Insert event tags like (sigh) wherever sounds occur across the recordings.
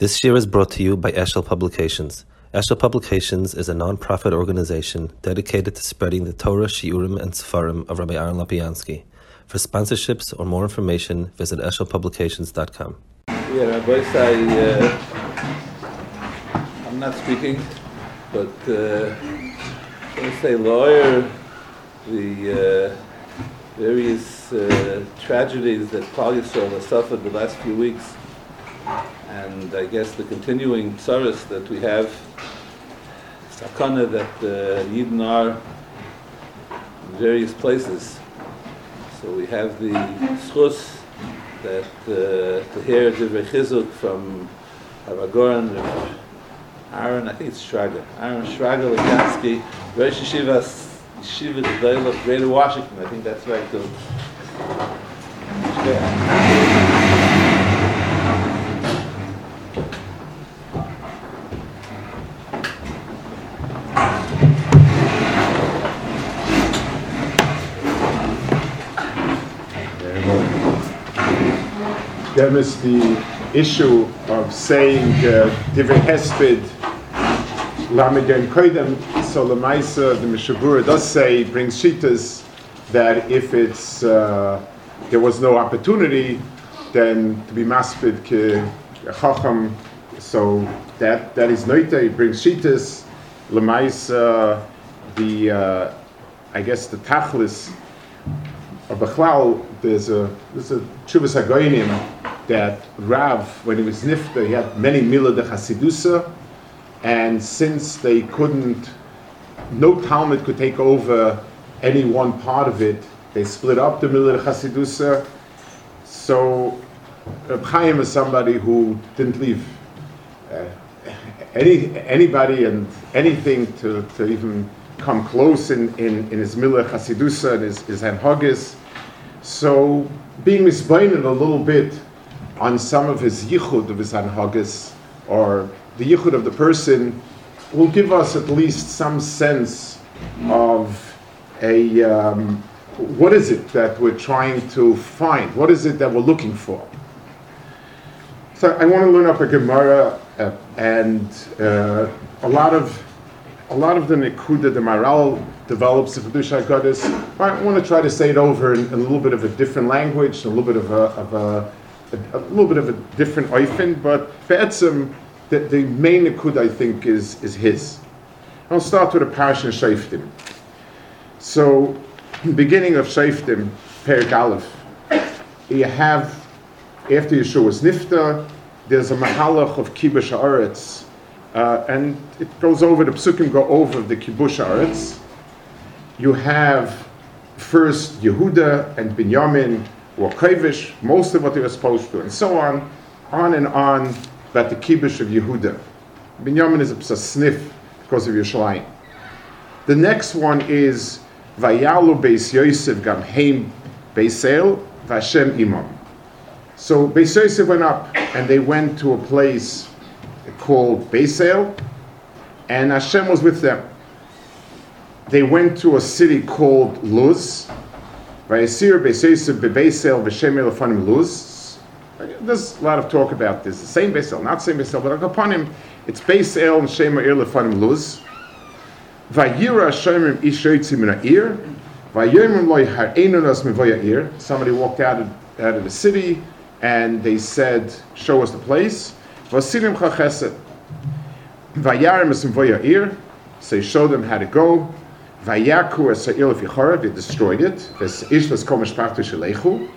This year is brought to you by Eshel Publications. Eshel Publications is a non-profit organization dedicated to spreading the Torah, Shiurim, and Sefarim of Rabbi Aaron Lopiansky. For sponsorships or more information, visit eshelpublications.com. Yeah, Rabbi, I, uh, I'm not speaking, but uh, I say lawyer, the uh, various uh, tragedies that Klal Yisrael has suffered the last few weeks and I guess the continuing service that we have, sakana that uh, Yidden are in various places. So we have the schus that uh, to hear the Chizuk from Haragoran, Aaron, I think it's Shraga, Aaron Shraga Lopiansky, Rosh Yeshiva, Yeshiva Greater Washington, I think that's right too. There is the issue of saying Divrei Hesped Lamigen Koidem. So the Maisa, the Mishabura does say, brings shitas that if it's uh, there was no opportunity, then to be maspid ke chacham. So that that is noita. It brings shitas. Lemaisa, the uh, I guess the tachlis of Bechlal. There's a there's a Hagoyinim that Rav, when he was Nifta, he had many Mila de Chasidusa, and since they couldn't, no Talmud could take over any one part of it, they split up the Mila de Chasidusa. So Reb Chaim is somebody who didn't leave uh, any anybody and anything to, to even come close in, in, in his Mila Chasidusa and his, his Hanhagis. So being misbinded a little bit on some of his yichud of his anhagas, or the yichud of the person, will give us at least some sense of a um, what is it that we're trying to find? What is it that we're looking for? So I want to learn up a Gemara, uh, and uh, a lot of a lot of the Nikuda, the Maharal develops the Chiddushei Aggados. I want to try to say it over in, in, a little bit of a different language, a little bit of a, of a a, a, little bit of a different oifin, but Be'etzim, the, the main Nikud, I think, is, is his. I'll start with a Parashat Shaftim. So, beginning of Shaftim, Perik Aleph, you have, after Yeshua's Nifta, there's a Mahalach of Kibush Haaretz, uh, and it goes over, the Psukim go over the Kibush Haaretz. You have first Yehuda and Binyamin, or Kavish, most of what they were supposed to, and so on, on and on, about the Kibush of Yehuda. Binyamin is a, sniff because of Yerushalayim. The next one is Vayalu Beis Yosef Gam Heim Beisel Vashem Imam. So Beis Yosef went up and they went to a place called Beisel, and Hashem was with them. They went to a city called Luz, There's a lot of talk about this. The same Beisel, not same Beisel, but upon him, it's Beisel and Shem Elafanim Luz. Vayira Shemim Ishoitzim Min Ha'ir. Vayomim Lo Har'enu Nas Mevoya'ir. Somebody walked out of, out of the city and they said, show us the place. Vasirim Chachesed. Vayarim Es Mevoya'ir. So he showed them how to go. Vayaku Esa'il Fichora, they destroyed it. Ishlas Kol Mishpachtu Shelechu.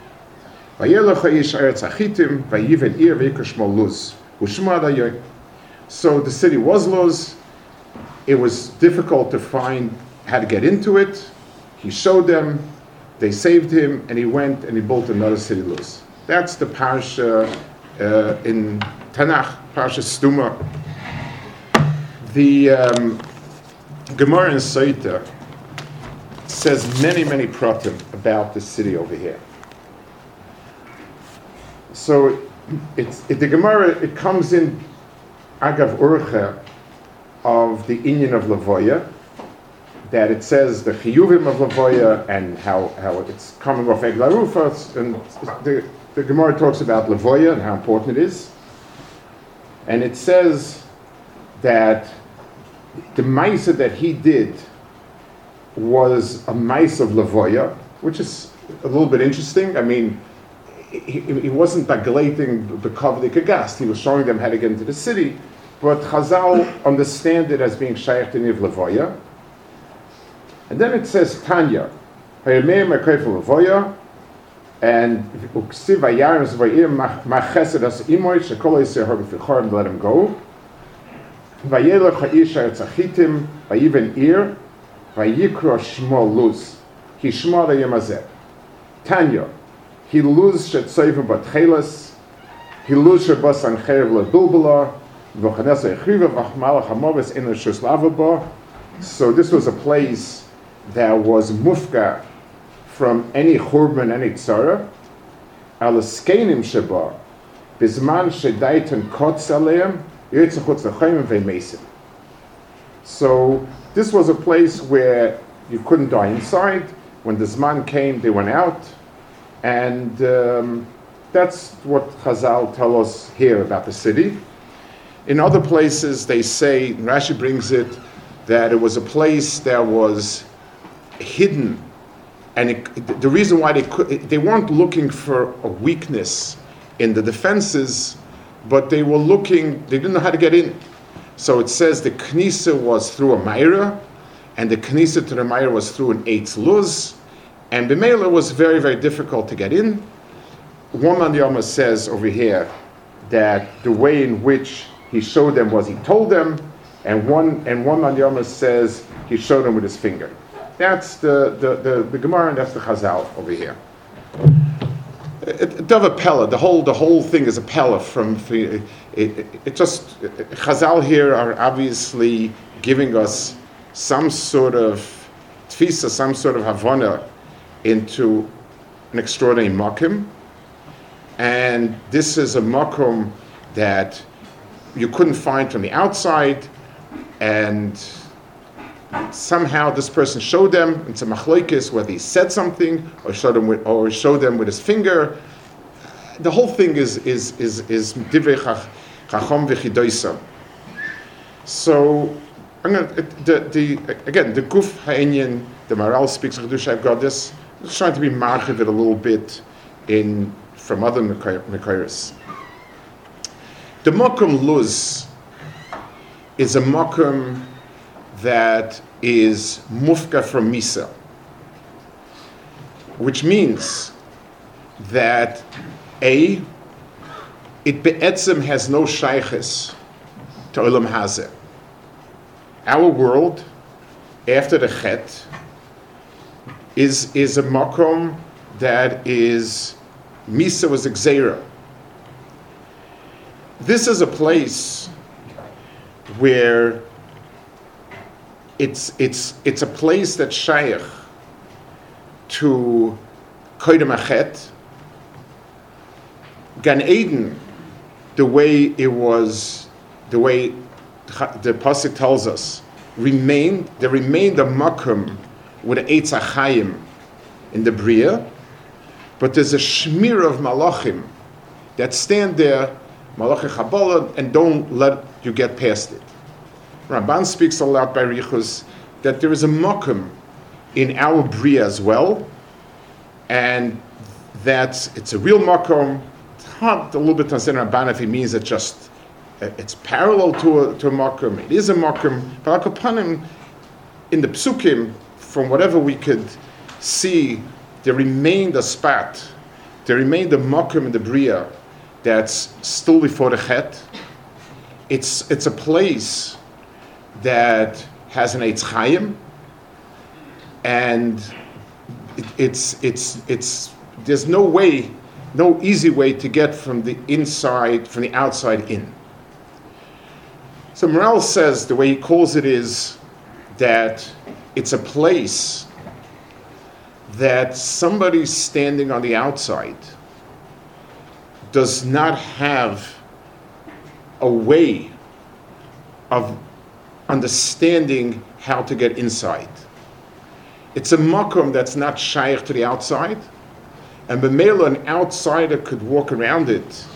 Vayelach Ish Eretz Achitim, Vayiven Ir Vayikr Shmol Luz. So the city was Luz. It was difficult to find how to get into it. He showed them, they saved him, and he went and he built another city Luz. That's the parsha uh, in Tanakh, parsha Stuma. The um, Gemara in Sotah says many, many pratim about the city over here. So it's, it, the Gemara, it comes in Agav Urcha of the Inyan of Lavoya, that it says the Chiyuvim of Lavoya and how, how it's coming off Eglarufas, and the, the Gemara talks about Lavoya and how important it is. And it says that the Maisa that he did was a Maisa of Lavoya, which is a little bit interesting. I mean, he, he wasn't baglating the Kavdik Agast, he was showing them how to get into the city, but Chazal understand it as being Shaykh to Lavoya. And then it says Tanya, and let him go. Vayelech Ha'ish Ha'etzachitim, Vayiven Ir, Vayikro Shmo Luz, Ki Shmo Hayamazeh. Tanya, he lose shet soifer bat chelas, he lose shet bas an cherev le bilbala, v'chanes echriva v'achmalach hamoves in the So this was a place that was mufka from any churban, any tzara, al eskenim sheba, bizman shedaitan kotz aleim, yitzachutz lechayim v'mesim. So this was a place where you couldn't die inside. When the Zman came, they went out. And um, that's what Chazal tell us here about the city. In other places, they say, Rashi brings it, that it was a place that was hidden. And it, the reason why they, could, they weren't looking for a weakness in the defenses, but they were looking, they didn't know how to get in. So it says the Knisa was through a Myra, and the Knisa to the Myra was through an Eitz Luz, and Bimela was very, very difficult to get in. One man Yoma says over here that the way in which he showed them was he told them, and one and one Yoma says he showed them with his finger. That's the, the, the, the Gemara and that's the Chazal over here. A pella. The whole the whole thing is a pella from it, it, it just Chazal here are obviously giving us some sort of tfisa, some sort of havana into an extraordinary makim. And this is a makum that you couldn't find from the outside, and somehow this person showed them into machlokes whether he said something or showed them with, or showed them with his finger. The whole thing is is is is chacham v'chidoisa. So I'm gonna, the, the again the guf ha'inyan the Maharal speaks of Chiddushei Aggados just trying to be marketed a little bit in from other Mekairis. The Mokum Luz is a Mokum that is Mufka from Misa, which means that A, it be'etzim has no shaykhis to Olam Hazeh. Our world, after the Chet, is, is a makom that is Misa was Xera. This is a place where it's, it's, it's a place that shaykh to Koidem Achet. Gan Eden, the way it was, the way the Pasuk tells us, remained, there remained a makom with Eitz Achayim in the Bria, but there's a shmir of malachim that stand there, malachi chabola, and don't let you get past it. Ramban speaks a lot by Richus that there is a mokum in our Bria as well, and that it's a real mokum. Hard a little bit understand Ramban if he means it just uh, it's parallel to a, to a mokum. It is a mokum, but him in the psukim from whatever we could see, there remained a spat, there remained a mokum in the Bria that's still before the Chet. It's, it's a place that has an Eitz Chaim, and it, it's, it's, it's, there's no way, no easy way to get from the inside, from the outside in. So Maharal says the way he calls it is that it's a place that somebody standing on the outside does not have a way of understanding how to get inside. It's a makom that's not shaykh to the outside, and Bemela, an outsider could walk around it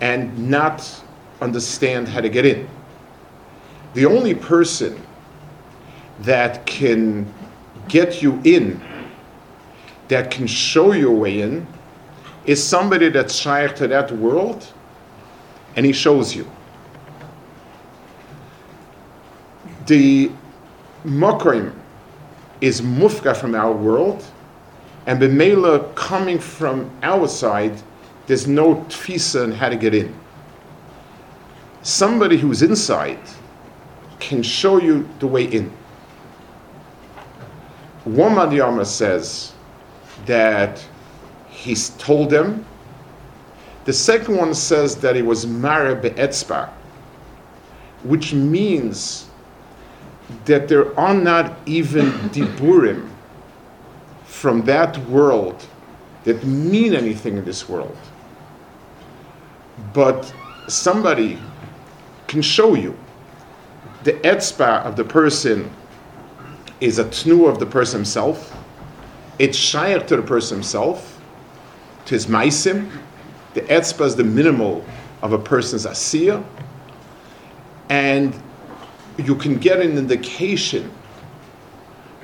and not understand how to get in. The only person that can get you in, that can show you a way in, is somebody that's shaykh to that world, and he shows you. The Mokoim is mufka from our world, and Bemela coming from our side, there's no tfisa on how to get in. Somebody who's inside can show you the way in. One Madhyama says that he's told them. The second one says that he was Mara Be'etzba, which means that there are not even (laughs) diburim from that world that mean anything in this world. But somebody can show you the etzba of the person is a tnu of the person himself. It's shaykh to the person himself, to his maisim. The etzba is the minimal of a person's asiya. And you can get an indication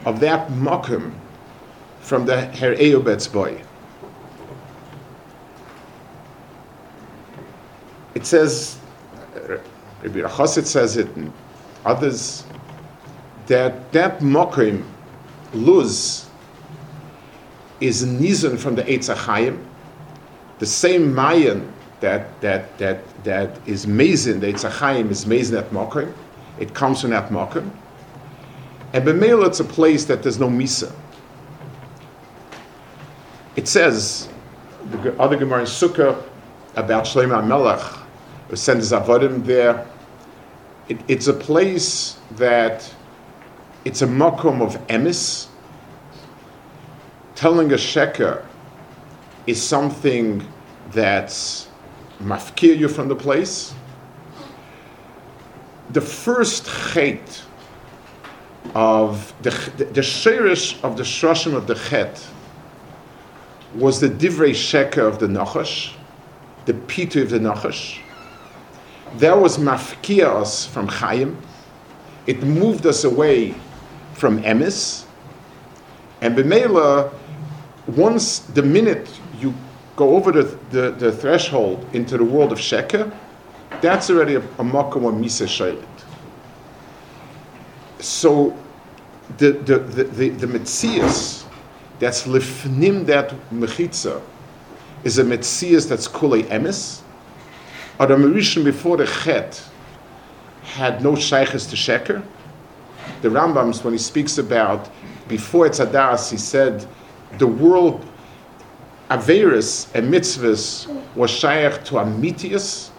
of that makim from the Her Eubet's boy. It says, Rabbi Rachosit says it, and others, that that makim, luz, is nizan from the Eitz HaChaim, the same mayan that, that, that, that is mazin, the Eitz is mazin at makim, it comes from that makom. And Bemela, it's a place that there's no misa. It says, the other Gemara in Sukkah about Shlomo Melech, who sends Avodim there. It, it's a place that it's a makom of emis. Telling a sheker is something that's mafkir you from the place the first chet of the the, the of the shroshim of the chet was the divrei sheker of the nachash, the pitu of the nachash. That was mafkia us from Chaim. It moved us away from emis. And b'meila, once the minute you go over the, the, the threshold into the world of sheker, that's already a, a makom of misa shaylit. So the the the the, the metzias that's lifnim that mechitza is a metzias that's kulei emes. Or the Mauritian before the chet had no shaykhs to sheker. The Rambam's when he speaks about before it's adas, he said the world Averis and mitzvahs was shaykh to Amitius,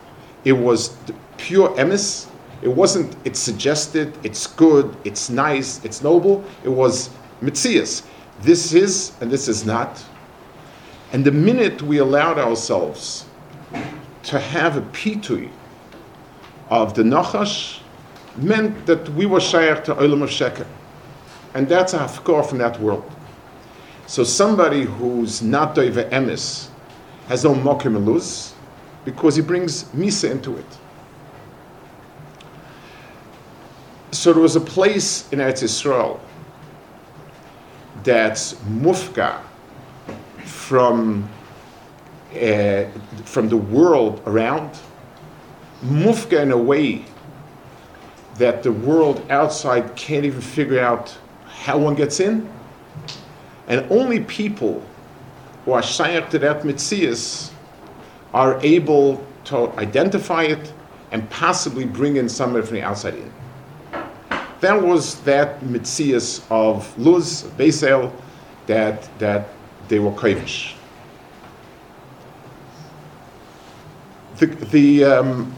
it was pure emis. It wasn't, it's suggested, it's good, it's nice, it's noble. It was mitzias. This is and this is not. And the minute we allowed ourselves to have a pitui of the nachash, meant that we were shaykh to Olam of Sheker. And that's a hafkor from that world. So somebody who's not doiva emis has no mokim luz, because he brings Misa into it. So there was a place in Eretz Yisrael that's mufka from, uh, from the world around, mufka in a way that the world outside can't even figure out how one gets in, and only people who are shaykh to that mitzias are able to identify it and possibly bring in somebody from the outside in. That was that mitzias of Luz, Beisel, that, that they were kavish. The, the, um,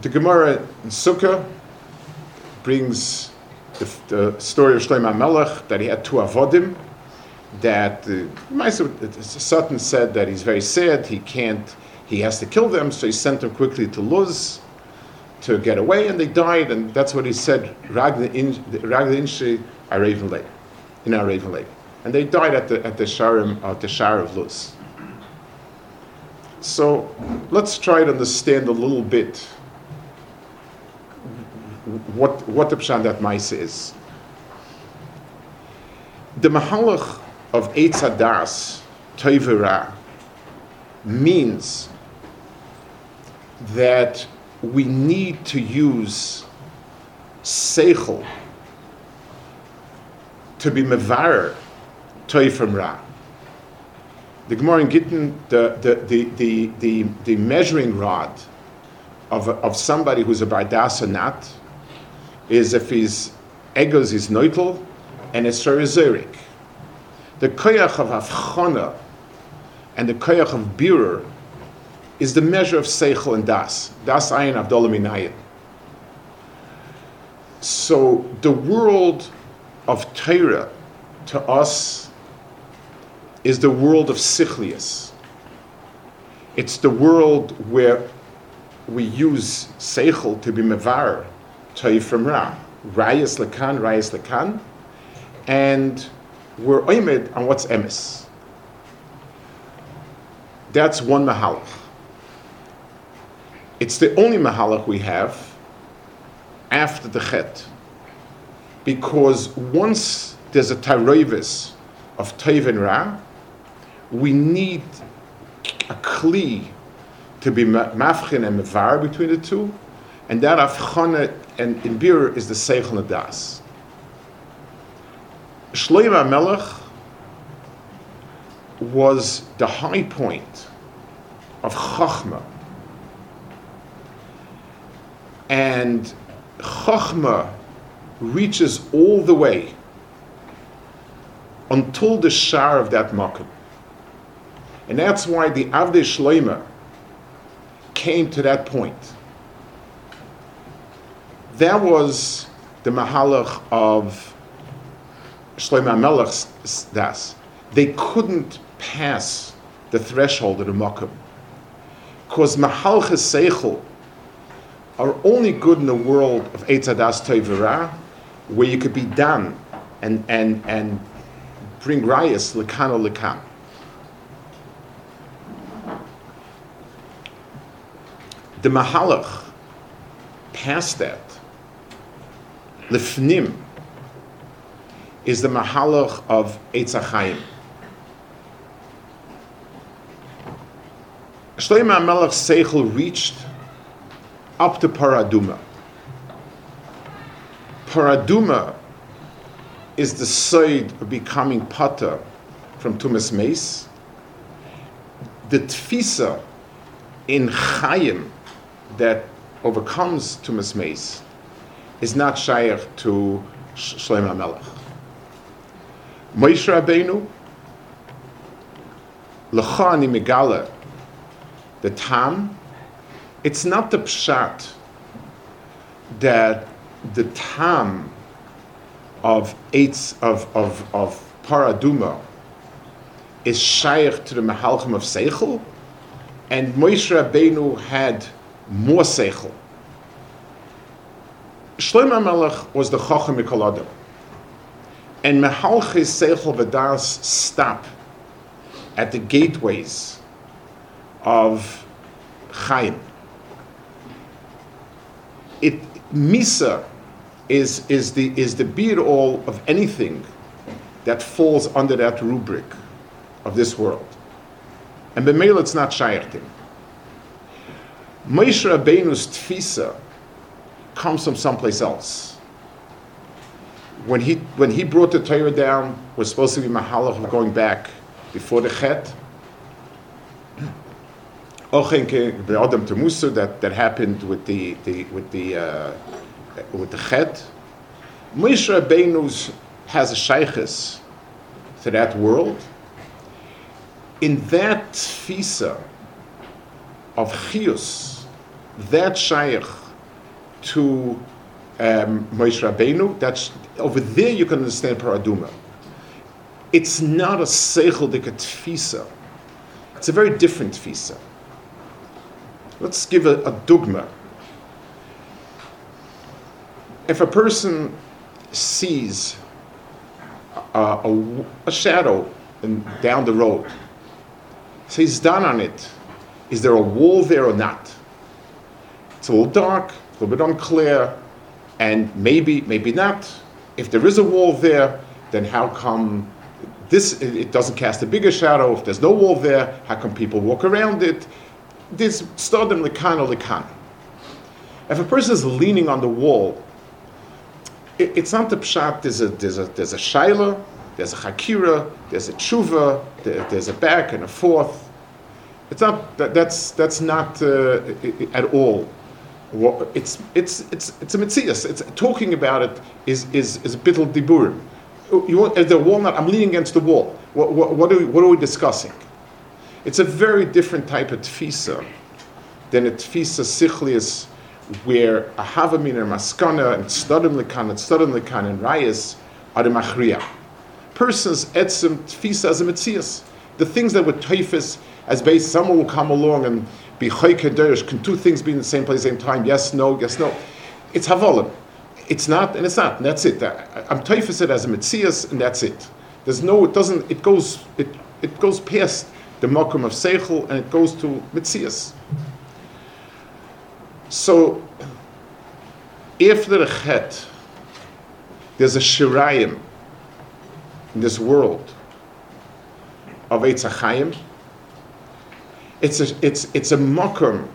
the Gemara in Sukkah brings the, the story of Shlomo Melech that he had two avodim. That uh, Sutton said that he's very sad. He can't he has to kill them, so he sent them quickly to Luz to get away, and they died, and that's what he said, Ragna Inshi Araven Lake, in Araven Lake. And they died at the, at the Sharim, at the Shar of Luz. So let's try to understand a little bit what, what the Pshat that Maisa is. The Mahalach of Eitz Hadas, Toivera, means that we need to use Seichel to be Mevarer Toiv from Ra. The Gemara in Gittin, the, the, the, the, the, the measuring rod of, of somebody who's a Bardas or not is if his egos is neutal and it's Sharizurik. The koyach of Avchana and the koyach of Birur is the measure of Seichel and Das. Das Ayin Avdolah Minayin. So the world of Torah to us is the world of Sichlius. It's the world where we use Seichel to be Mevar, Torah from Ra. Rayas Lakan, Rayas Lakan. And we're oimed on what's emes. That's one mahalach. It's the only mahalach we have after the chet. Because once there's a tyrovis of Teiv and Ra, we need a kli to be mafchin and mevar between the two, and that afchana and in bir is the seichel das. Shloim Melech was the high point of Chachma. And Chachma reaches all the way until the shar of that makkah. And that's why the Avdei Shloima came to that point. That was the mahalach of Shlomo Melech's das. They couldn't pass the threshold of the makkah. Because mahalches seichel are only good in the world of Eitzadas Toivera, where you could be done and, and, and bring rayas lekan or lekan. The mahalach past that, lefnim, is the mahalach of Eitzachayim. Shlomo Melech Seichel reached up to Paraduma. Paraduma is the side of becoming pata from Tumas Mace. The tfisa in Chaim that overcomes Tumas Mace is not shaykh to Shlomo Melech. Moshe Rabbeinu, Lechani Megala, the Tam, it's not the Pshat that the Tam of eight of, of, of Paraduma is shaykh to the Mahalchim of Seichel, and Moshe Rabbeinu had more Seichel. Shlomo Melech was the Chacham Mikol and Mehalchis Seichel Vadas stop at the gateways of Chaim. It Misa is, is the is the be all of anything that falls under that rubric of this world. And B'meil it's not Shayachtim. Moshe Rabbeinu's tfisa comes from someplace else when he when he brought the Torah down, was supposed to be mahalach of going back before the Chet. That, that happened with the, the with the uh, with the Chet. Moshe Rabbeinu has a shaykhis to that world. In that tfisa of chius, that shaykh to um, Moshe Rabbeinu, that's over there you can understand paraduma. It's not a seichel de tfisa. It's a very different tfisa. Let's give a, a dogma. If a person sees a, a, a shadow in, down the road, so he's done on it. Is there a wall there or not? It's a little dark, a little bit unclear. And maybe, maybe not. If there is a wall there, then how come this it doesn't cast a bigger shadow? If there's no wall there, how come people walk around it? This stardom likan or likan. If a person is leaning on the wall, it, it's not the pshat. There's a there's a there's a shaila, there's a hakira, there's a tshuva, there, there's a back and a forth. It's not that, that's that's not uh, at all. It's it's it's it's a mitzias. It's talking about it is is is a bittul diburim. You want the walnut? I'm leaning against the wall. What, what, what, are we, what are we discussing? It's a very different type of tfisa than a tfisa sichlius where a havamin and maskana and tzadim lekan and tzadim lekan and rayas are the machriya. Person's etzim tfisa as a mitzias. The things that would typhus as based, someone will come along and be choykeh Can two things be in the same place, same time? Yes, no, yes, no. It's havolim. It's not, and it's not. And that's it. I'm typhus it as a mitzias, and that's it. There's no. It doesn't. It goes. It it goes past the mokum of seichel, and it goes to mitzias. So, if the chet, there's a shirayim in this world of Eitzachayim, it's a, it's, it's a mokum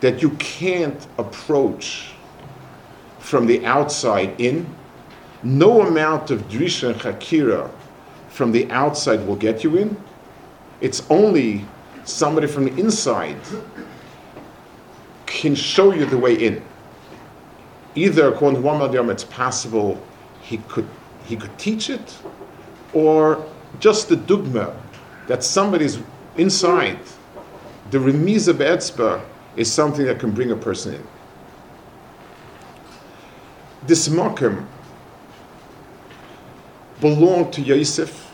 that you can't approach from the outside in. No amount of drisha and chakira from the outside will get you in. It's only somebody from the inside can show you the way in. Either according to one Madhyam, it's possible he could he could teach it, or just the dogma that somebody's inside the remiza be'etzba is something that can bring a person in. This makim belonged to Yosef.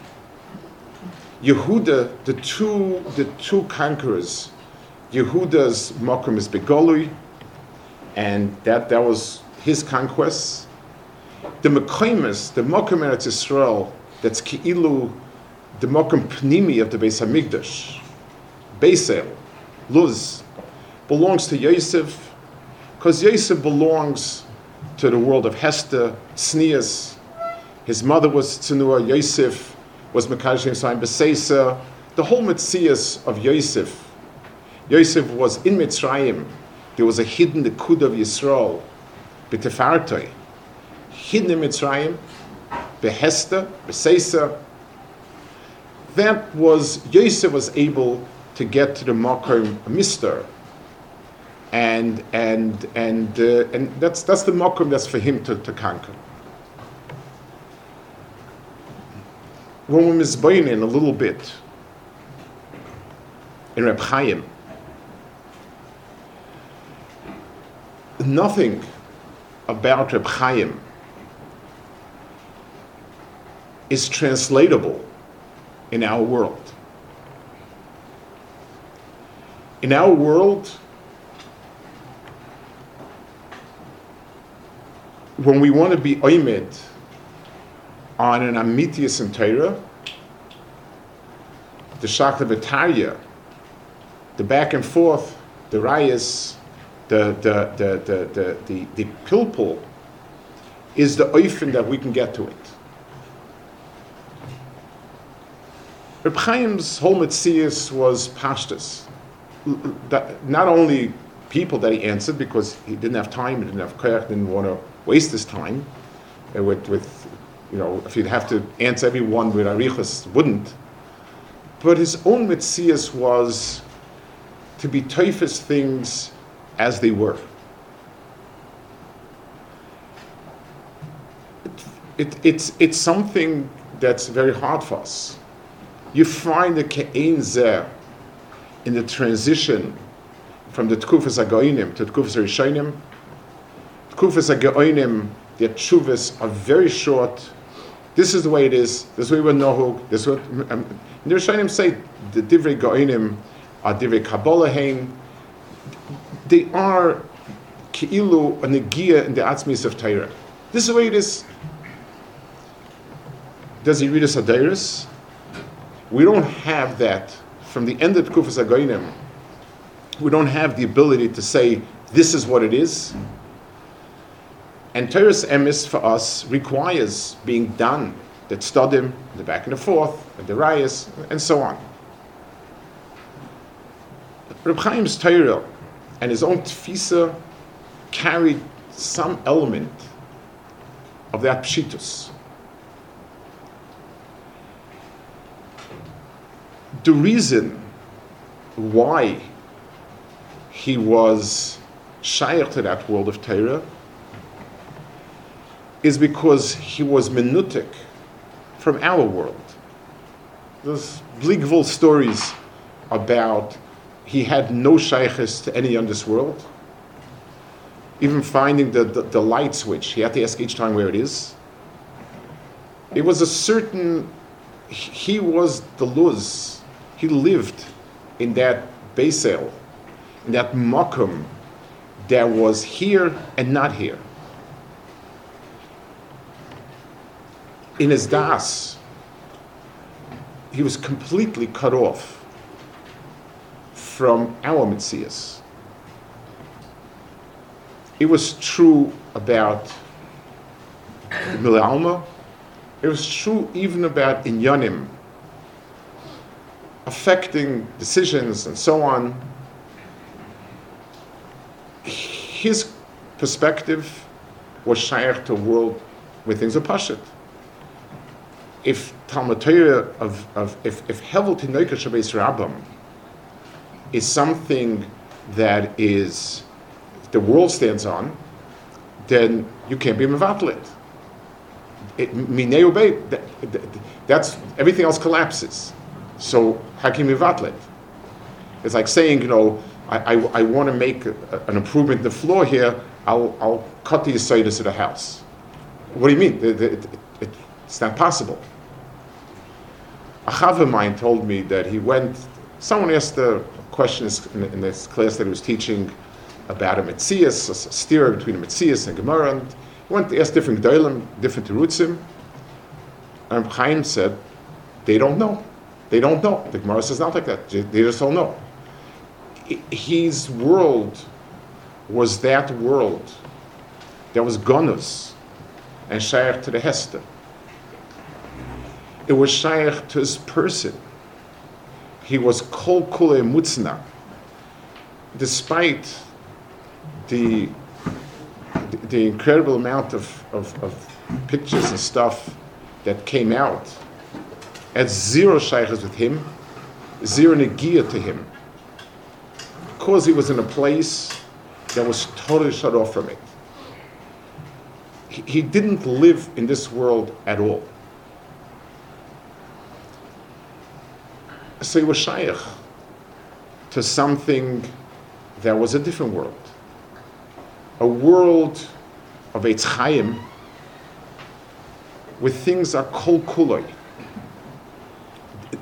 Yehuda, the two, the two conquerors, Yehuda's makim is Begolui, and that, that was his conquest. The Mekaimus, the makim Eretz Yisrael, that's Ki'ilu, the makim Pnimi of the Beis Hamikdash, Beisel, Luz belongs to Yosef because Yosef belongs to the world of Hester, Sneas. His mother was Tzenua, Yosef was Mekadosh Sign Beseisa. The whole Metzias of Yosef. Yosef was in Mitzrayim. There was a hidden the Kud of Yisrael, B'tefartoi. Hidden in Mitzrayim, Behester, Beseisa. That was, Yosef was able to get to the Makom Mister. And and and uh, and that's that's the Makom that's for him to, to conquer. When we're misbeinin a little bit in Reb Chaim, nothing about Reb Chaim is translatable in our world. In our world, when we want to be oimed on an amitius in Torah, the shakta v'tarya, the back and forth, the rayas, the the the the the the, the pilpul, is the oifen that we can get to it. Reb Chaim's whole mitzias was pashtus not only people that he answered because he didn't have time, he didn't have koyach, didn't want to waste his time uh, with, with, you know, if he'd have to answer everyone with arichas, wouldn't. But his own mitzias was to be typhus things as they were. It, it, it's, it's something that's very hard for us. You find the ke'en zeh in the transition from the Tkufas Agoinim to Tkufas Rishonim. Tkufas Agoinim, the Tshuvas are very short. This is the way it is. This way we're nohug. This is what um, the Rishonim say. The Divrei Goinim are Divrei Kabbalah They are Ki'ilu a in the Atzmis of Torah. This is the way it is. Does he read a Sadiris? We don't have that from the end of Kufas Agoinim, we don't have the ability to say this is what it is. And Torah's emes for us requires being done, that studim, the back and the forth, and the rayas, and so on. Reb Chaim's Torah and his own tfisa carried some element of that pshitus. The reason why he was shaykh to that world of Torah is because he was menutik from our world. There's Bligvul stories about he had no shaykhs to any on this world. Even finding the, the, the, light switch, he had to ask each time where it is. It was a certain, he was the luz. He lived in that Beisel, in that makum that was here and not here. In his das, he was completely cut off from our Metzias. It was true about Milalma. It was true even about Inyanim, affecting decisions and so on. His perspective was shaykh to a world where things are pashut if Talmud of, of if, if Hevel Tinoika Shabbat Rabbam is something that is the world stands on, then you can't be mevatlet. That, that's everything else collapses. So how can you mevatlet? It's like saying, you know, I, I, I want to make a, an improvement in the floor here. I'll, I'll cut the aside of the house. What do you mean? It, it, it, it's not possible a chav of mine told me that he went, someone asked the question in, this class that he was teaching about a Metzias, a steer between a Metzias and Gemara, and he went to ask different Gdolim, different Terutzim, and Chaim said, they don't know. They don't know. The Gemara says not like that. They just don't know. His world was that world that was Gonus and Shaykh to the Hester it was shaykh to his person. He was kol kule mutzna. Despite the, the incredible amount of, of, of pictures and stuff that came out, at zero shaykhs with him, zero negia to him. Because he was in a place that was totally shut off from it. He, he didn't live in this world at all. So he was shaykh to something that was a different world. A world of Eitz Chaim where things are kol kuloi.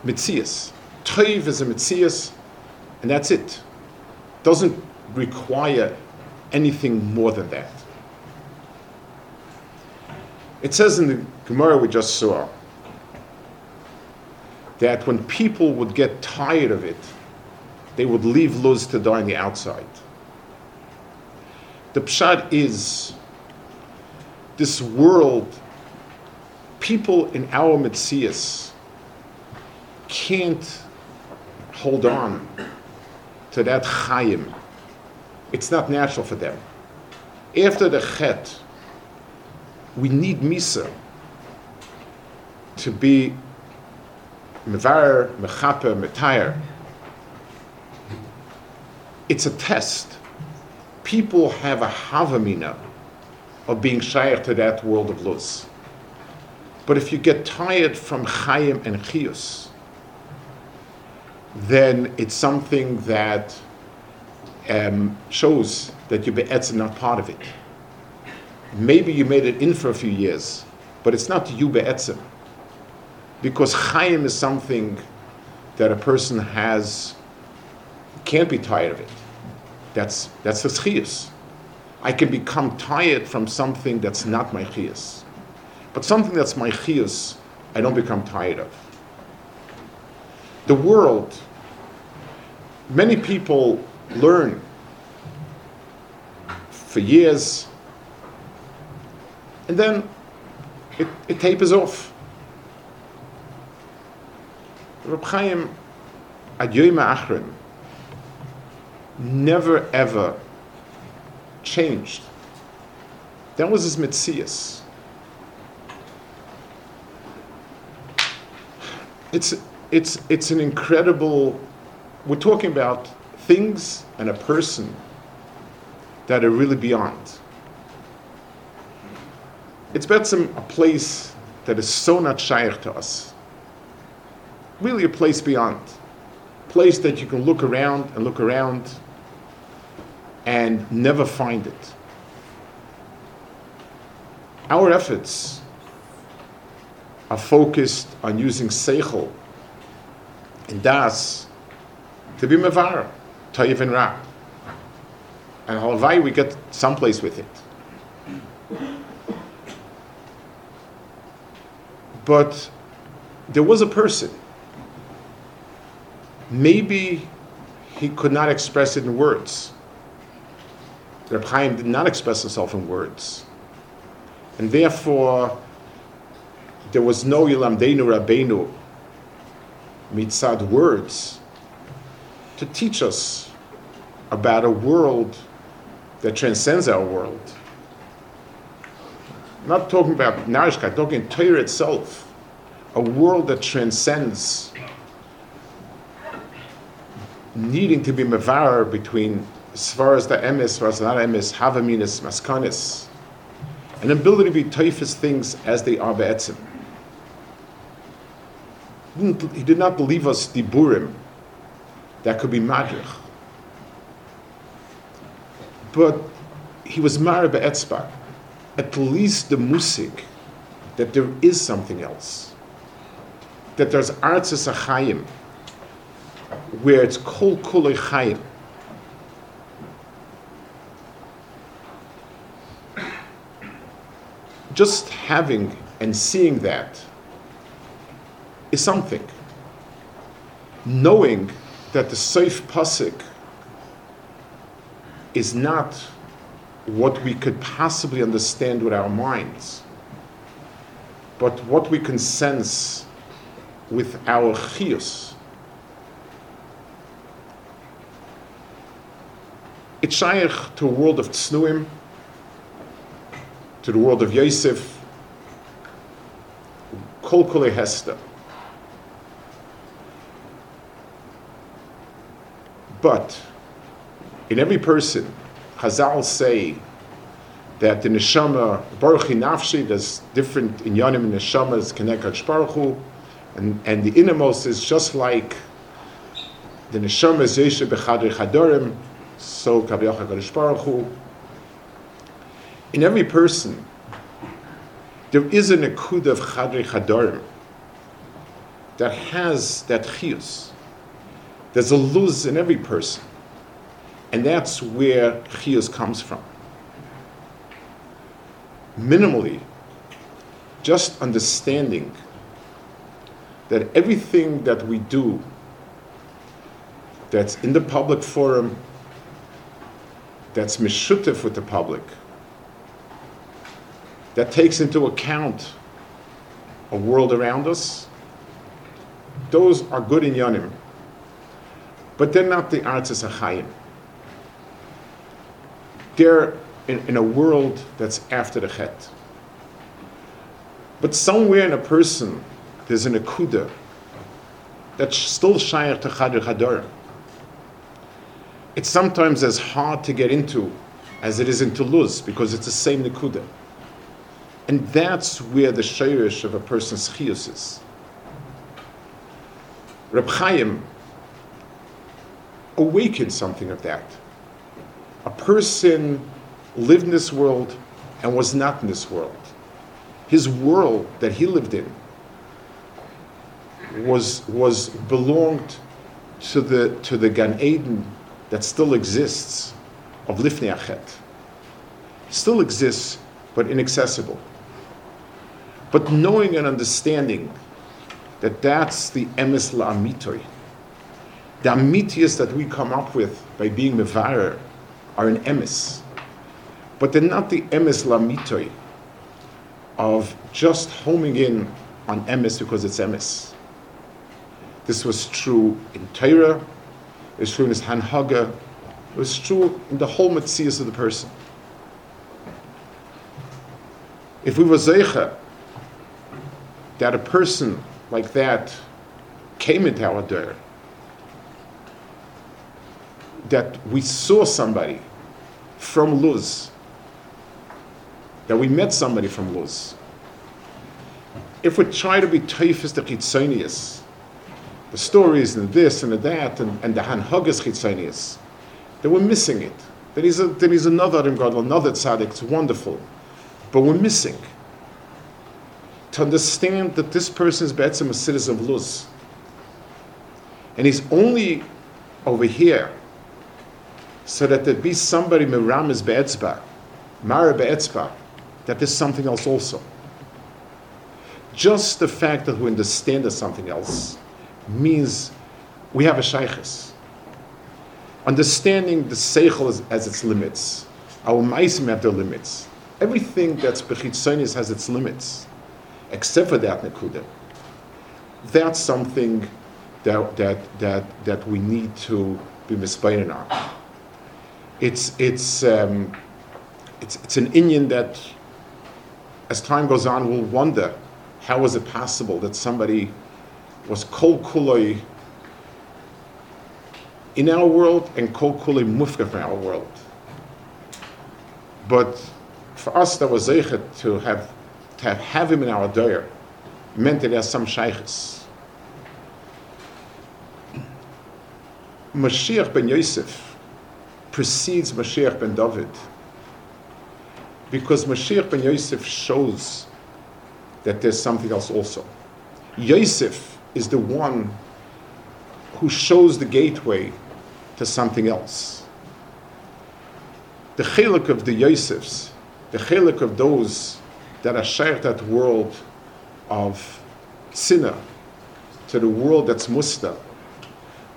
Mitzias. Toiv is a mitzias, and that's it. Doesn't require anything more than that. It says in the Gemara we just saw that when people would get tired of it, they would leave Luz to die on the outside. The pshat is this world, people in our Metzias can't hold on to that chayim. It's not natural for them. After the chet, we need misa to be mevar, mechape, metayr. It's a test. People have a havamina of being shaykh to that world of luz. But if you get tired from chayim and chiyus, then it's something that um, shows that your be'etz not part of it. Maybe you made it in for a few years, but it's not you be'etzim because Chaim is something that a person has, can't be tired of it. That's, that's his chiyas. I can become tired from something that's not my chiyas. But something that's my chiyas, I don't become tired of. The world, many people learn for years And then it, it tapers off. Reb Chaim, ad Achrim, never ever changed. That was his mitzias. It's, it's, it's an incredible, we're talking about things and a person that are really beyond. It's betzim a place that is so not shaykh to us. Really a place beyond. Place that you can look around and look around and never find it. Our efforts are focused on using seichel and das to be mevar, toiv and ra. And halvai we get someplace with it. But there was a person. Maybe he could not express it in words. Reb Chaim did not express himself in words. And therefore, there was no Yilamdeinu Rabbeinu mitzad words to teach us about a world that transcends our world. I'm not talking about Narishka, talking Torah itself, a world that transcends needing to be mavar between as far as the emes, as far as not emes, havaminis, maskanis, an ability to be toifus things as they are be'etzim. He did not believe us diburim that could be madrich. But he was married be'etzbar. At least the musik, that there is something else. That there's artzes achayim, where it's kol kulei chayim just having and seeing that is something. Knowing that the safe pasik is not what we could possibly understand with our minds, but what we can sense with our chios. It's shaykh to a world of tznuim, to the world of Yosef, Kol Kole Hester. But in every person, Chazal say that the neshama baruch nafshi, there's different inyanim in neshama is connected baruch and and the innermost is just like the neshama is yeshe bechadri chadorim, so baruch Hu in every person, there is an akud of chadri chadorim that has that chius. There's a luz in every person. And that's where chius comes from. Minimally, just understanding that everything that we do that's in the public forum, that's mishutif with the public, that takes into account a world around us, those are good inyanim. But they're not the Artzis Achayim. They're in, in, a world that's after the Chet. But somewhere in a person, there's an Akuda that's still Shayach to Chadir Chadar. It's sometimes as hard to get into as it is into Luz because it's the same Nakuda. And that's where the shayrish of a person's chiyus is. Reb Chaim awakened something of that. A person lived in this world and was not in this world. His world that he lived in was, was belonged to the, to the Gan Eden that still exists of Lifnei Achet. Still exists, but inaccessible. But knowing and understanding that that's the emes la'amitoy. The amitias that we come up with by being mevarer are an emes. But they're not the emes la'amitoy of just homing in on emes because it's emes. This was true in Torah, it was true in his Hanhaga, it was true in the whole Metzias of the person. If we were Zeicha, that a person like that came into our door, that we saw somebody from Luz, that we met somebody from Luz. If we try to be typhus the chitzonius, the stories and this and that and, and the hanhagas chitzonius, that we're missing it. There is, a, there is another God, another tzaddik, it's wonderful, but we're missing. To understand that this person is Be'etzim a citizen of Luz. And he's only over here so that there be somebody Miramis Be'etzba, Mara Be'etzba, that there's something else also. Just the fact that we understand there's something else means we have a shaykhis. Understanding the seichel as, as, its limits, our maisim have their limits. Everything that's bechitzonis has its limits, except for that nekuda. That's something that, that, that, that we need to be mispayin on. It's, it's, um, it's, it's an inyan that, as time goes on, will wonder how was it possible that somebody was kol in our world and kol kuloi mufka from our world. But for us, that was zeichet to have to have, have him in our doyer meant that there's some shaykhs. Mashiach ben Yosef precedes Mashiach ben David because Mashiach ben Yosef shows that there's something else also. Yosef is the one who shows the gateway to something else. The chelik of the Yosefs, the chelik of those that are shared that world of sinner to the world that's musta,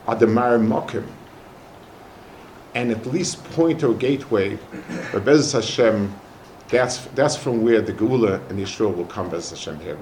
are the Marimokim, and at least point a gateway, Bez Hashem, that's, that's from where the Geula and Yeshua will come, Bez Hashem, here.